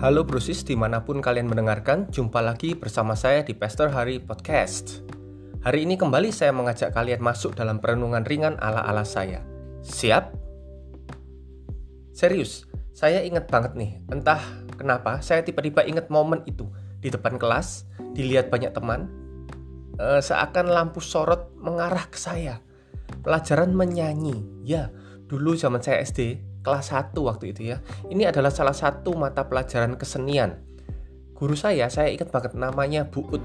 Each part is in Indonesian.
Halo Brusis di mana pun kalian mendengarkan, jumpa lagi bersama saya di Pastor Hari Podcast. Hari ini kembali saya mengajak kalian masuk dalam perenungan ringan ala-ala saya. Siap? Serius, saya ingat banget nih, entah kenapa saya tiba-tiba ingat momen itu. Di depan kelas, dilihat banyak teman, eh, seakan lampu sorot mengarah ke saya. Pelajaran menyanyi, ya dulu zaman saya SD, kelas 1 waktu itu ya. Ini adalah salah satu mata pelajaran kesenian. Guru saya, saya ingat banget namanya Bu Ut.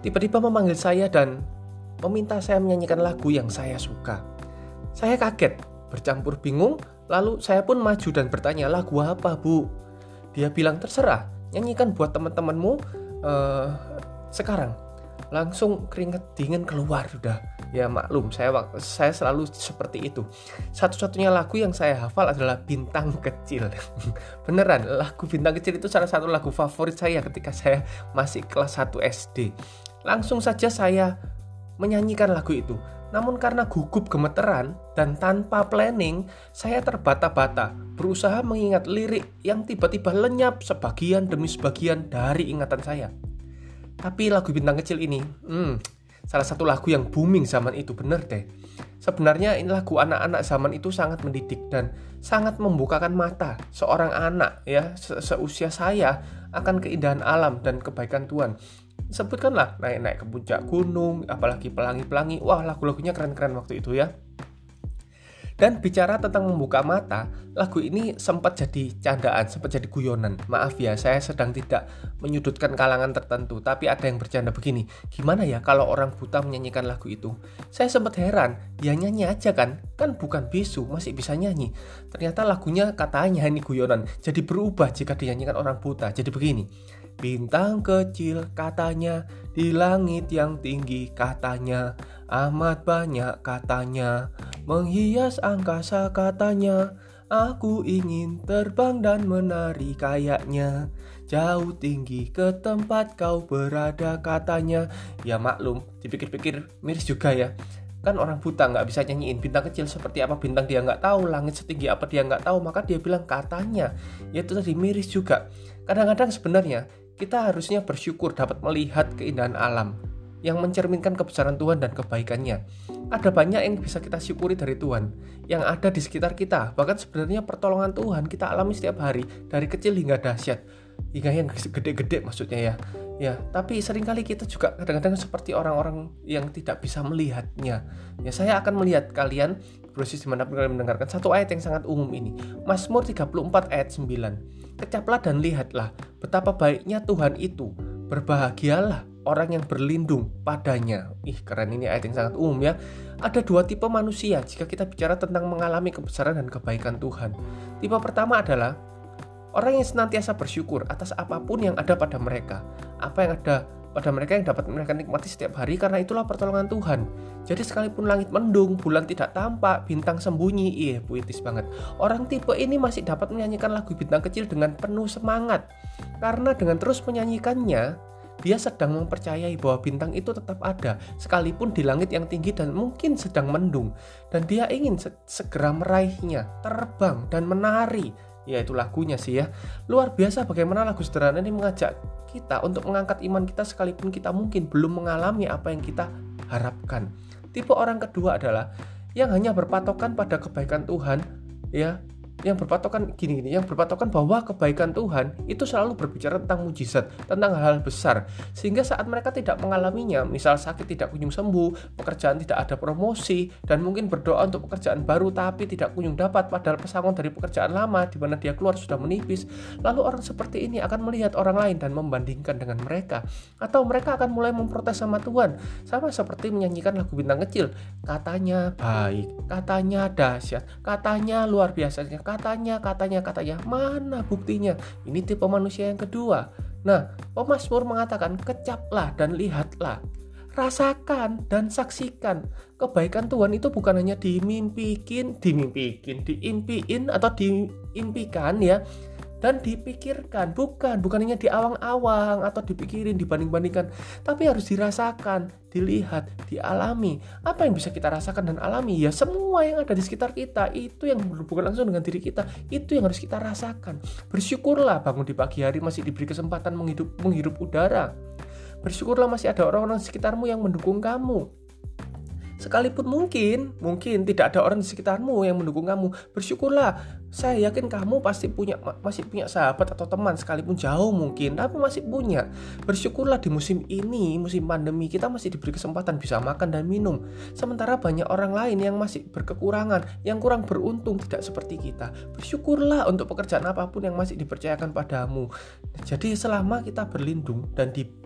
Tiba-tiba memanggil saya dan meminta saya menyanyikan lagu yang saya suka. Saya kaget, bercampur bingung, lalu saya pun maju dan bertanya, lagu apa bu? Dia bilang, terserah, nyanyikan buat teman-temanmu uh, sekarang. Langsung keringet dingin keluar sudah. Ya maklum saya saya selalu seperti itu. Satu-satunya lagu yang saya hafal adalah bintang kecil. Beneran lagu bintang kecil itu salah satu lagu favorit saya ketika saya masih kelas 1 SD langsung saja saya menyanyikan lagu itu. Namun karena gugup gemeteran dan tanpa planning, saya terbata-bata berusaha mengingat lirik yang tiba-tiba lenyap sebagian demi sebagian dari ingatan saya. Tapi lagu bintang kecil ini, hmm, salah satu lagu yang booming zaman itu bener deh. Sebenarnya ini lagu anak-anak zaman itu sangat mendidik dan sangat membukakan mata seorang anak ya se seusia saya akan keindahan alam dan kebaikan Tuhan. Sebutkanlah naik-naik ke puncak gunung, apalagi pelangi-pelangi. Wah, lagu-lagunya keren-keren waktu itu ya. Dan bicara tentang membuka mata, lagu ini sempat jadi candaan, sempat jadi guyonan. Maaf ya, saya sedang tidak menyudutkan kalangan tertentu, tapi ada yang bercanda begini. Gimana ya kalau orang buta menyanyikan lagu itu? Saya sempat heran, ya nyanyi aja kan? Kan bukan bisu, masih bisa nyanyi. Ternyata lagunya katanya ini guyonan, jadi berubah jika dinyanyikan orang buta. Jadi begini. Bintang kecil katanya di langit yang tinggi katanya amat banyak katanya menghias angkasa katanya aku ingin terbang dan menari kayaknya jauh tinggi ke tempat kau berada katanya. Ya maklum dipikir-pikir miris juga ya. Kan orang buta nggak bisa nyanyiin bintang kecil seperti apa bintang dia nggak tahu langit setinggi apa dia nggak tahu maka dia bilang katanya. Ya itu tadi miris juga. Kadang-kadang sebenarnya kita harusnya bersyukur dapat melihat keindahan alam yang mencerminkan kebesaran Tuhan dan kebaikannya. Ada banyak yang bisa kita syukuri dari Tuhan yang ada di sekitar kita. Bahkan sebenarnya pertolongan Tuhan kita alami setiap hari dari kecil hingga dahsyat. Hingga yang gede-gede maksudnya ya. Ya, tapi sering kali kita juga kadang-kadang seperti orang-orang yang tidak bisa melihatnya. Ya, saya akan melihat kalian proses di mana pun kalian mendengarkan satu ayat yang sangat umum ini. Mazmur 34 ayat 9. Kecaplah dan lihatlah betapa baiknya Tuhan itu. Berbahagialah orang yang berlindung padanya. Ih, keren ini ayat yang sangat umum ya. Ada dua tipe manusia jika kita bicara tentang mengalami kebesaran dan kebaikan Tuhan. Tipe pertama adalah Orang yang senantiasa bersyukur atas apa pun yang ada pada mereka, apa yang ada pada mereka yang dapat mereka nikmati setiap hari karena itulah pertolongan Tuhan. Jadi sekalipun langit mendung, bulan tidak tampak, bintang sembunyi, iya puitis banget. Orang tipe ini masih dapat menyanyikan lagu bintang kecil dengan penuh semangat. Karena dengan terus menyanyikannya, dia sedang mempercayai bahwa bintang itu tetap ada sekalipun di langit yang tinggi dan mungkin sedang mendung. Dan dia ingin segera meraihnya, terbang dan menari. Ya itu lagunya sih ya. Luar biasa bagaimana lagu sederhana ini mengajak kita untuk mengangkat iman kita sekalipun kita mungkin belum mengalami apa yang kita harapkan. Tipe orang kedua adalah yang hanya berpatokan pada kebaikan Tuhan ya yang berpatokan gini gini yang berpatokan bahwa kebaikan Tuhan itu selalu berbicara tentang mujizat tentang hal, -hal besar. Sehingga saat mereka tidak mengalaminya misal sakit tidak kunjung sembuh pekerjaan tidak ada promosi dan mungkin berdoa untuk pekerjaan baru tapi tidak kunjung dapat padahal pesangon dari pekerjaan lama di mana dia keluar sudah menipis lalu orang seperti ini akan melihat orang lain dan membandingkan dengan mereka. Atau mereka akan mulai memprotes sama Tuhan. Sama seperti menyanyikan lagu bintang kecil katanya baik katanya dahsyat katanya luar biasa katanya, katanya, katanya. Mana buktinya? Ini tipe manusia yang kedua. Nah, pemazmur mengatakan, kecaplah dan lihatlah. Rasakan dan saksikan. Kebaikan Tuhan itu bukan hanya dimimpikin, dimimpikin, diimpiin atau diimpikan ya. Dan dipikirkan bukan bukan hanya di awang-awang atau dipikirin dibanding-bandingkan tapi harus dirasakan dilihat dialami. Apa yang bisa kita rasakan dan alami? Ya semua yang ada di sekitar kita itu yang berhubungan langsung dengan diri kita itu yang harus kita rasakan. Bersyukurlah bangun di pagi hari masih diberi kesempatan menghidup menghirup udara. Bersyukurlah masih ada orang-orang sekitarmu yang mendukung kamu Sekalipun mungkin, mungkin tidak ada orang di sekitarmu yang mendukung kamu, bersyukurlah. Saya yakin kamu pasti punya masih punya sahabat atau teman sekalipun jauh mungkin, tapi masih punya. Bersyukurlah di musim ini, musim pandemi kita masih diberi kesempatan bisa makan dan minum. Sementara banyak orang lain yang masih berkekurangan, yang kurang beruntung tidak seperti kita. Bersyukurlah untuk pekerjaan apa pun yang masih dipercayakan padamu. Jadi selama kita berlindung dan di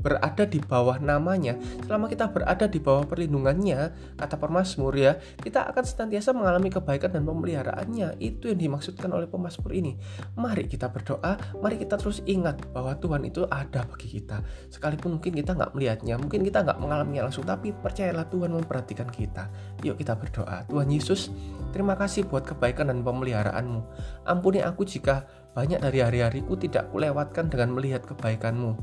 berada di bawah namanya, selama kita berada di bawah perlindungannya, kata permasmur ya, kita akan senantiasa mengalami kebaikan dan pemeliharaannya. Itu yang dimaksudkan oleh pemasmur ini. Mari kita berdoa, mari kita terus ingat bahwa Tuhan itu ada bagi kita. Sekalipun mungkin kita nggak melihatnya, mungkin kita nggak mengalaminya langsung, tapi percayalah Tuhan memperhatikan kita. Yuk kita berdoa. Tuhan Yesus, terima kasih buat kebaikan dan pemeliharaanmu. Ampuni aku jika banyak dari hari-hariku tidak kulewatkan dengan melihat kebaikanmu.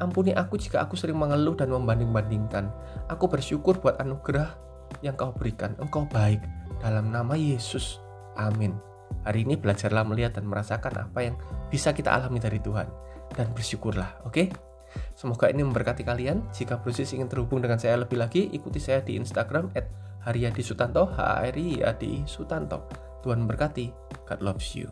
Ampuni aku jika aku sering mengeluh dan membanding-bandingkan. Aku bersyukur buat anugerah yang kau berikan. Engkau baik. Dalam nama Yesus. Amin. Hari ini belajarlah melihat dan merasakan apa yang bisa kita alami dari Tuhan. Dan bersyukurlah, oke? Okay? Semoga ini memberkati kalian. Jika proses ingin terhubung dengan saya lebih lagi, ikuti saya di Instagram at Haryadi Sutanto, H A R Y A D I Sutanto. Tuhan memberkati. God loves you.